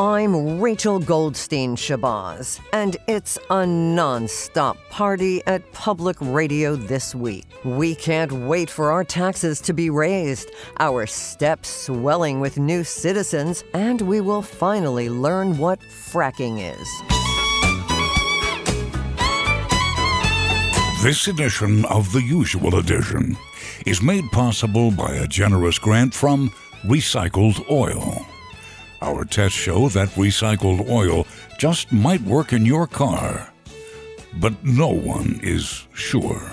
I'm Rachel Goldstein Shabazz, and it's a non stop party at public radio this week. We can't wait for our taxes to be raised, our steps swelling with new citizens, and we will finally learn what fracking is. This edition of The Usual Edition is made possible by a generous grant from Recycled Oil. Our tests show that recycled oil just might work in your car, but no one is sure.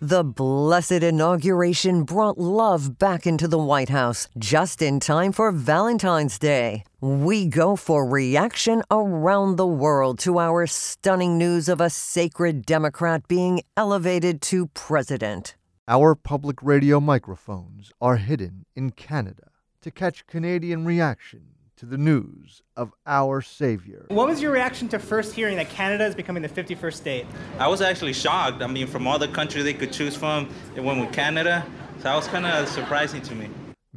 The blessed inauguration brought love back into the White House just in time for Valentine's Day. We go for reaction around the world to our stunning news of a sacred Democrat being elevated to president. Our public radio microphones are hidden in Canada to catch Canadian reaction to the news of our Savior. What was your reaction to first hearing that Canada is becoming the 51st state? I was actually shocked. I mean, from all the countries they could choose from, it went with Canada. So that was kind of surprising to me.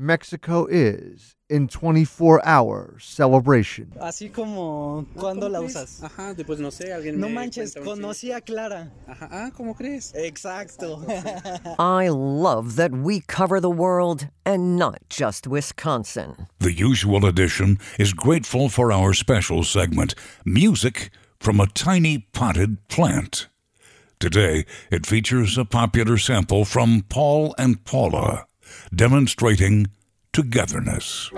Mexico is in 24 hour celebration. Así como cuando la usas. Ajá, después no sé, alguien No me manches, cuenta un conocí a Clara. Ajá, ah, ¿cómo crees? Exacto. I love that we cover the world and not just Wisconsin. The Usual Edition is grateful for our special segment, Music from a Tiny Potted Plant. Today, it features a popular sample from Paul and Paula, demonstrating togetherness.